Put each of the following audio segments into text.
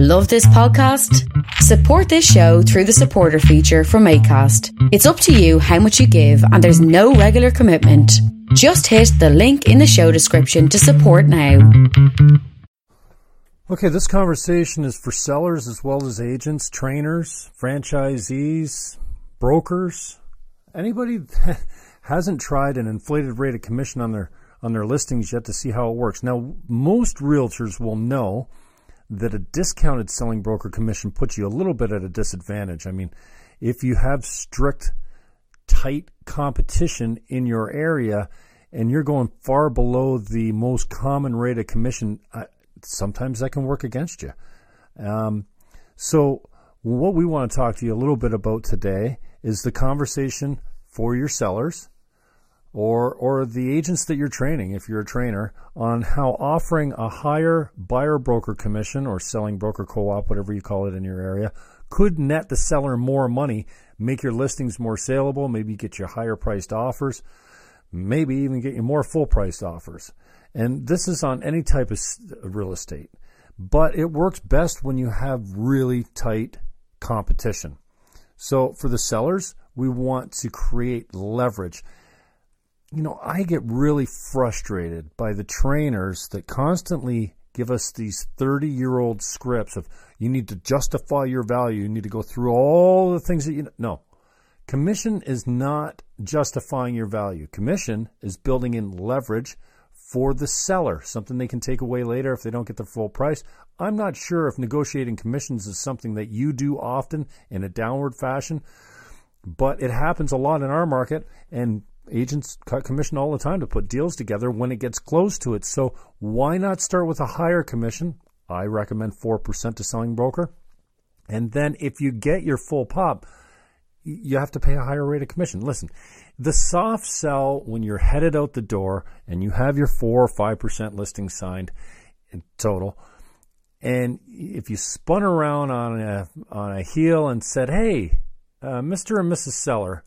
Love this podcast? Support this show through the supporter feature from ACAST. It's up to you how much you give, and there's no regular commitment. Just hit the link in the show description to support now. Okay, this conversation is for sellers as well as agents, trainers, franchisees, brokers, anybody that hasn't tried an inflated rate of commission on their on their listings yet to see how it works. Now, most realtors will know that a discounted selling broker commission puts you a little bit at a disadvantage. I mean, if you have strict, tight competition in your area and you're going far below the most common rate of commission, uh, sometimes that can work against you. Um, so, what we want to talk to you a little bit about today is the conversation for your sellers or or the agents that you're training if you're a trainer on how offering a higher buyer broker commission or selling broker co-op whatever you call it in your area could net the seller more money make your listings more saleable maybe get you higher priced offers maybe even get you more full priced offers. And this is on any type of real estate. But it works best when you have really tight competition. So for the sellers we want to create leverage you know, I get really frustrated by the trainers that constantly give us these 30 year old scripts of you need to justify your value, you need to go through all the things that you no. Commission is not justifying your value. Commission is building in leverage for the seller, something they can take away later if they don't get the full price. I'm not sure if negotiating commissions is something that you do often in a downward fashion, but it happens a lot in our market and agents cut commission all the time to put deals together when it gets close to it. So why not start with a higher commission? I recommend 4% to selling broker. And then if you get your full pop, you have to pay a higher rate of commission. Listen, the soft sell when you're headed out the door and you have your 4 or 5% listing signed in total, and if you spun around on a, on a heel and said, hey, uh, Mr. and Mrs. Seller,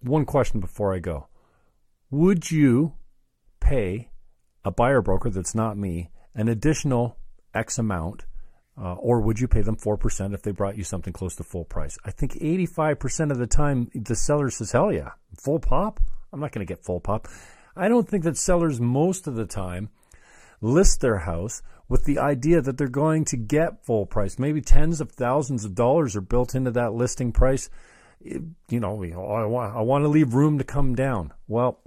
one question before I go. Would you pay a buyer broker that's not me an additional X amount, uh, or would you pay them 4% if they brought you something close to full price? I think 85% of the time the seller says, hell yeah, full pop? I'm not going to get full pop. I don't think that sellers most of the time list their house with the idea that they're going to get full price. Maybe tens of thousands of dollars are built into that listing price you know, I want, I want to leave room to come down. Well,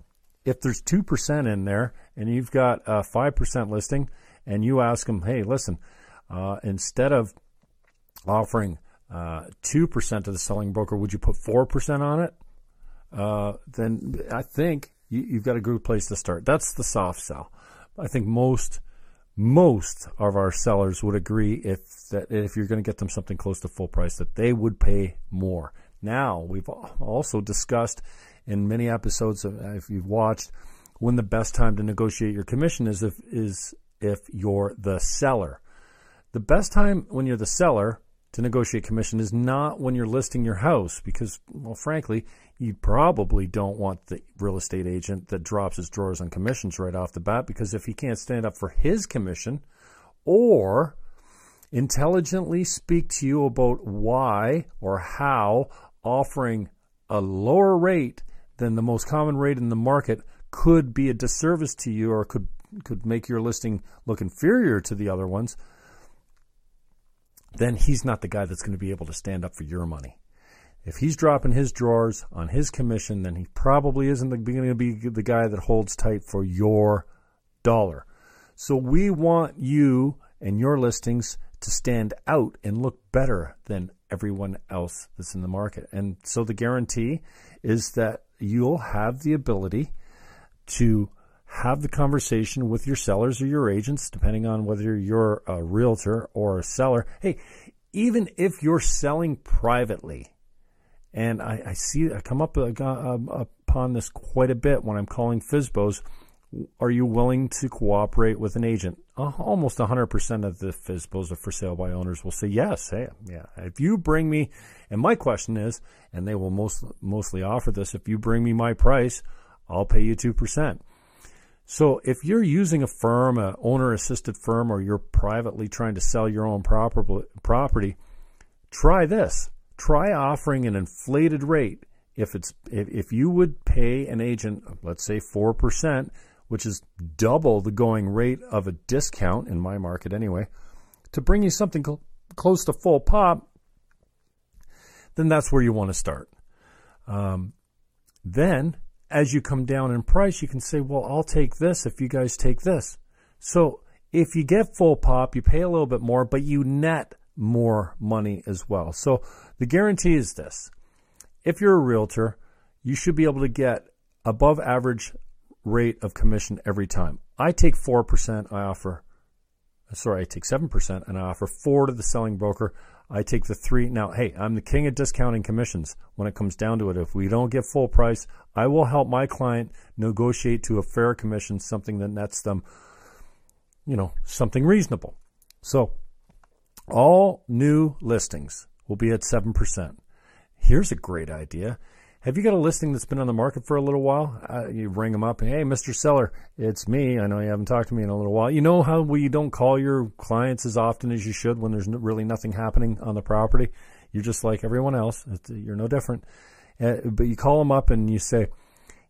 if there's 2% in there and you've got a 5% listing and you ask them, hey, listen, uh, instead of offering uh, 2% to the selling broker, would you put 4% on it? Uh, then I think you, have got a good place to start. That's the soft sell. I think most most of our sellers would agree if that if you're going to get them something close to full price that they would pay more. Now, we've also discussed in many episodes, of, if you've watched, when the best time to negotiate your commission is if, is if you're the seller. The best time when you're the seller to negotiate commission is not when you're listing your house because, well, frankly, you probably don't want the real estate agent that drops his drawers on commissions right off the bat because if he can't stand up for his commission or intelligently speak to you about why or how offering a lower rate than the most common rate in the market could be a disservice to you or could could make your listing look inferior to the other ones, then he's not the guy that's going to be able to stand up for your money. If he's dropping his drawers on his commission, then he probably isn't going to be the guy that holds tight for your dollar. So we want you and your listings to stand out and look better than everyone else that's in the market. And so the guarantee is that you'll have the ability to have the conversation with your sellers or your agents, depending on whether you're a realtor or a seller. Hey, even if you're selling privately, and I, I see I come up uh, upon this quite a bit when I'm calling FSBOs are you willing to cooperate with an agent? Uh, almost 100% of the FSBOs are for sale by owners will say yes. Hey, yeah. If you bring me, and my question is, and they will most mostly offer this, if you bring me my price, I'll pay you 2%. So if you're using a firm, a owner assisted firm, or you're privately trying to sell your own property, try this. Try offering an inflated rate. If it's if, if you would pay an agent, let's say four percent, which is double the going rate of a discount in my market anyway, to bring you something cl- close to full pop, then that's where you want to start. Um, then as you come down in price, you can say, well, I'll take this if you guys take this. So if you get full pop, you pay a little bit more, but you net more money as well. So the guarantee is this. If you're a realtor, you should be able to get above average rate of commission every time. I take 4%, I offer, uh, sorry, I take 7% and I offer 4 to the selling broker. I take the three. Now, hey, I'm the king of discounting commissions when it comes down to it. If we don't get full price, I will help my client negotiate to a fair commission, something that nets them, you know, something reasonable. So, all new listings will be at 7%. Here's a great idea. Have you got a listing that's been on the market for a little while? Uh, you ring them up, hey, Mr. Seller, it's me. I know you haven't talked to me in a little while. You know how we don't call your clients as often as you should when there's really nothing happening on the property? You're just like everyone else. You're no different. Uh, but you call them up and you say,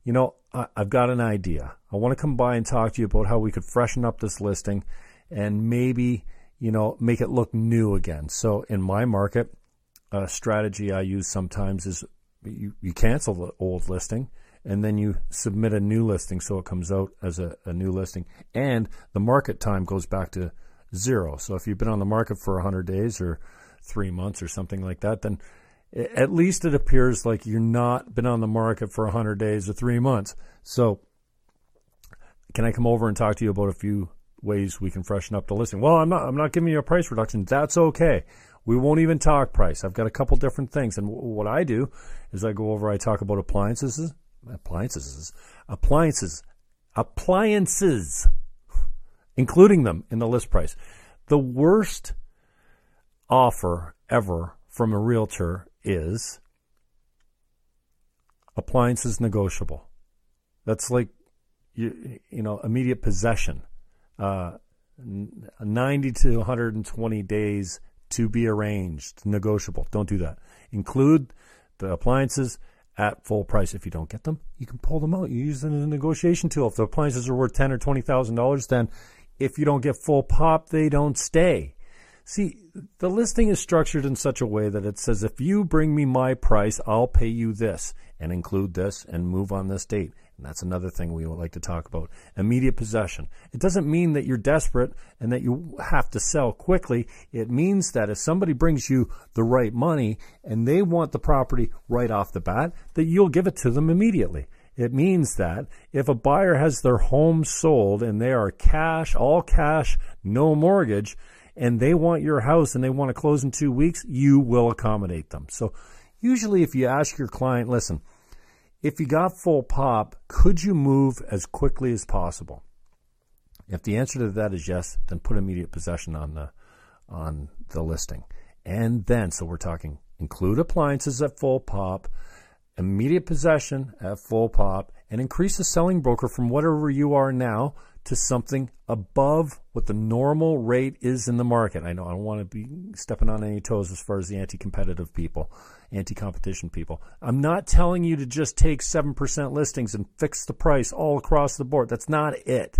you know, I, I've got an idea. I want to come by and talk to you about how we could freshen up this listing and maybe, you know, make it look new again. So in my market, a strategy I use sometimes is you, you cancel the old listing and then you submit a new listing so it comes out as a, a, new listing and the market time goes back to zero. So if you've been on the market for 100 days or three months or something like that then at least it appears like you're not been on the market for 100 days or three months. So can i come over and talk to you about a few ways we can freshen up the listing? Well i'm not i'm not giving you a price reduction. That's okay we won't even talk price. I've got a couple different things. And w- what I do is I go over, I talk about appliances, appliances, appliances, appliances, including them in the list price. The worst offer ever from a realtor is appliances negotiable. That's like, you, you know, immediate possession. Uh, 90 to 120 days to be arranged, negotiable. Don't do that. Include the appliances at full price. If you don't get them, you can pull them out. You use them as a negotiation tool. If the appliances are worth ten or twenty thousand dollars, then if you don't get full pop, they don't stay. See, the listing is structured in such a way that it says if you bring me my price, I'll pay you this and include this and move on this date. And that's another thing we like to talk about. Immediate possession. It doesn't mean that you're desperate and that you have to sell quickly. It means that if somebody brings you the right money and they want the property right off the bat, that you'll give it to them immediately. It means that if a buyer has their home sold and they are cash, all cash, no mortgage, and they want your house and they want to close in two weeks, you will accommodate them. So usually if you ask your client, listen, if you got full pop, could you move as quickly as possible? If the answer to that is yes, then put immediate possession on the on the listing. And then, so we're talking include appliances at full pop, immediate possession at full pop, and increase the selling broker from whatever you are now to something above what the normal rate is in the market. I know I don't want to be stepping on any toes as far as the anti competitive people, anti competition people. I'm not telling you to just take 7% listings and fix the price all across the board. That's not it.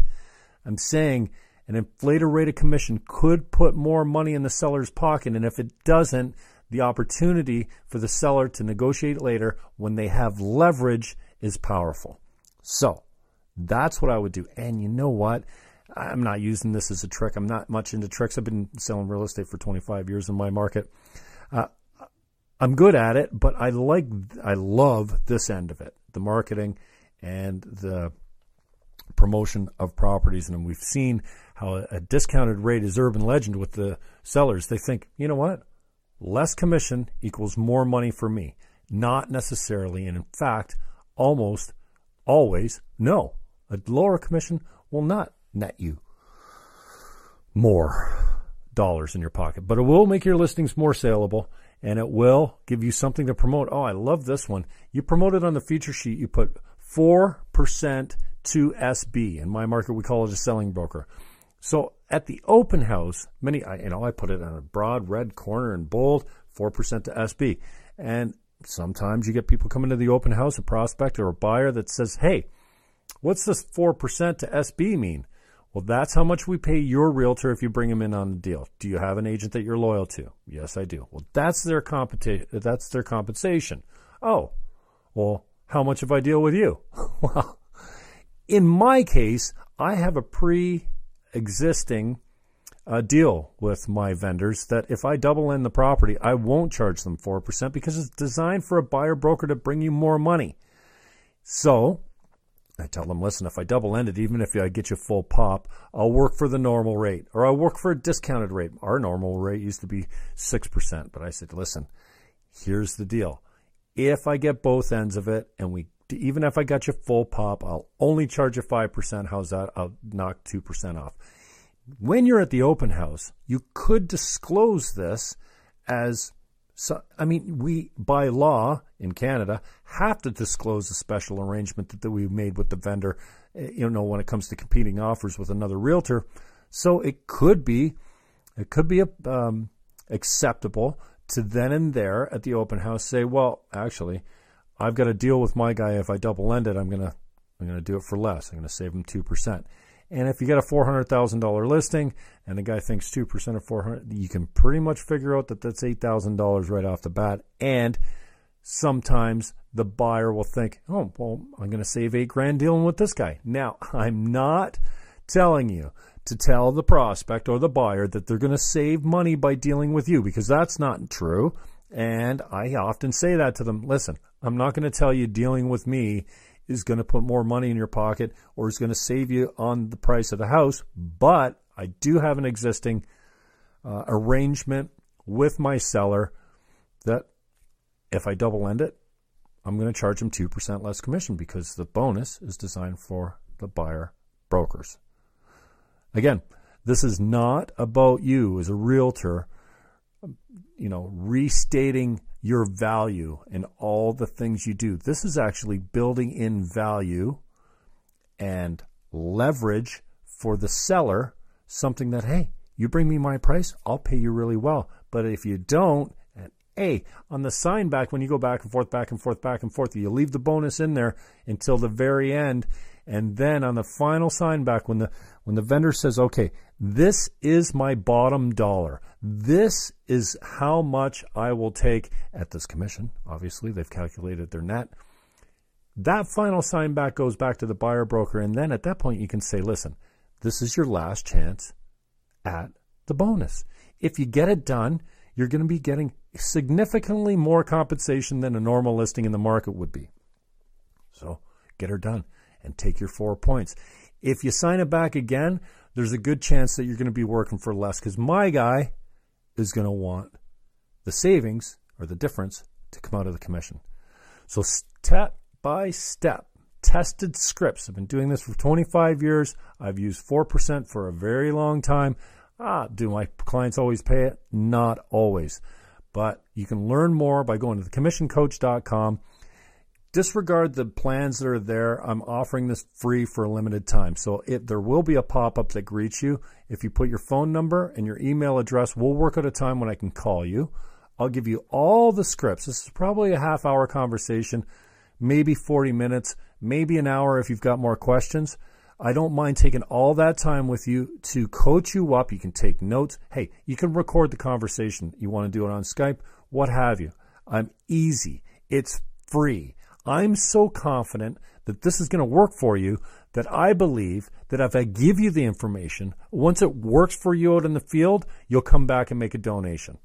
I'm saying an inflated rate of commission could put more money in the seller's pocket. And if it doesn't, the opportunity for the seller to negotiate later when they have leverage is powerful. So, that's what I would do. And you know what? I'm not using this as a trick. I'm not much into tricks. I've been selling real estate for 25 years in my market. Uh, I'm good at it, but I like, I love this end of it, the marketing and the promotion of properties. And we've seen how a discounted rate is urban legend with the sellers. They think, you know what? Less commission equals more money for me. Not necessarily. And in fact, almost always no. A lower commission will not net you more dollars in your pocket, but it will make your listings more saleable and it will give you something to promote. Oh, I love this one. You promote it on the feature sheet. You put 4% to SB. In my market, we call it a selling broker. So at the open house, many, I, you know, I put it on a broad red corner in bold, 4% to SB. And sometimes you get people coming to the open house, a prospect or a buyer that says, Hey, what's this 4% to SB mean? Well, that's how much we pay your realtor if you bring them in on the deal. Do you have an agent that you're loyal to? Yes, I do. Well, that's their compensation. That's their compensation. Oh, well, how much if I deal with you? well, in my case, I have a pre-existing uh, deal with my vendors that if I double in the property, I won't charge them 4% because it's designed for a buyer broker to bring you more money. So I tell them, listen, if I double end it, even if I get you full pop, I'll work for the normal rate or I'll work for a discounted rate. Our normal rate used to be 6%, but I said, listen, here's the deal. If I get both ends of it and we, even if I got you full pop, I'll only charge you 5%. How's that? I'll knock 2% off. When you're at the open house, you could disclose this as so, I mean, we, by law in Canada, have to disclose a special arrangement that, that we've made with the vendor, eh, you know, when it comes to competing offers with another realtor. So it could be, it could be um, acceptable to then and there at the open house say, well, actually, I've got to deal with my guy. If I double end it, I'm gonna, I'm gonna do it for less. I'm gonna save him two percent. And if you get a $400,000 listing and the guy thinks 2% of 400, you can pretty much figure out that that's $8,000 right off the bat. And sometimes the buyer will think, oh, well, I'm going to save eight grand dealing with this guy. Now, I'm not telling you to tell the prospect or the buyer that they're going to save money by dealing with you because that's not true. And I often say that to them. Listen, I'm not going to tell you dealing with me is going to put more money in your pocket or is going to save you on the price of the house. But I do have an existing uh, arrangement with my seller that if I double end it, I'm going to charge him 2% less commission because the bonus is designed for the buyer brokers. Again, this is not about you as a realtor, you know, restating your value and all the things you do. This is actually building in value and leverage for the seller, something that, hey, you bring me my price, I'll pay you really well. But if you don't, and hey, on the sign back, when you go back and forth, back and forth, back and forth, you leave the bonus in there until the very end. And then on the final sign back, when the when the vendor says, okay, this is my bottom dollar. This is how much I will take at this commission. Obviously, they've calculated their net. That final sign back goes back to the buyer broker. And then at that point, you can say, listen, this is your last chance at the bonus. If you get it done, you're going to be getting significantly more compensation than a normal listing in the market would be. So get her done and take your four points. If you sign it back again, there's a good chance that you're going to be working for less because my guy is going to want the savings or the difference to come out of the commission. So step by step, tested scripts. I've been doing this for 25 years. I've used 4% for a very long time. Ah, do my clients always pay it? Not always. But you can learn more by going to thecommissioncoach.com disregard the plans that are there. I'm offering this free for a limited time. So it, there will be a pop up that greets you. If you put your phone number and your email address, we'll work out a time when I can call you. I'll give you all the scripts. This is probably a half hour conversation, maybe 40 minutes, maybe an hour if you've got more questions. I don't mind taking all that time with you to coach you up. You can take notes. Hey, you can record the conversation. You want to do it on Skype, what have you. I'm easy. It's free. I'm so confident that this is going to work for you that I believe that if I give you the information, once it works for you out in the field, you'll come back and make a donation.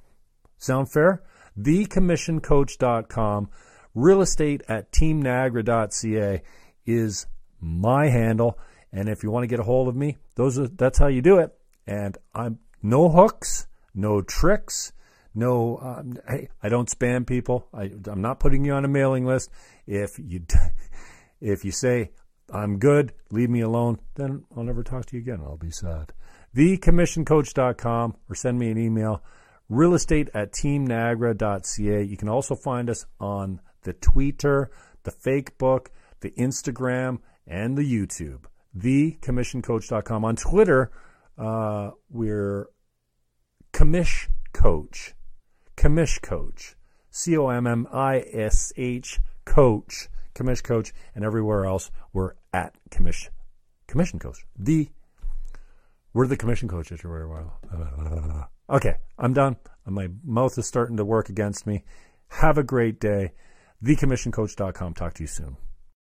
Sound fair? TheCommissionCoach.com, real estate at teamniagara.ca is my handle. And if you want to get a hold of me, those are, that's how you do it. And I'm no hooks, no tricks, no, um, hey, I don't spam people. I, I'm not putting you on a mailing list. If you if you say I'm good, leave me alone, then I'll never talk to you again. I'll be sad. TheCommissionCoach.com or send me an email. Real estate at teamniagara.ca. You can also find us on the Twitter, the Facebook, the Instagram, and the YouTube. TheCommissionCoach.com. On Twitter, uh, we're Commish Coach. Commish Coach. C O M M I S H Coach. Commish Coach. And everywhere else, we're at Commish Commission Coach. The we're the commission coaches well. Uh, okay, I'm done. Uh, my mouth is starting to work against me. Have a great day. TheCommissionCoach.com. Talk to you soon.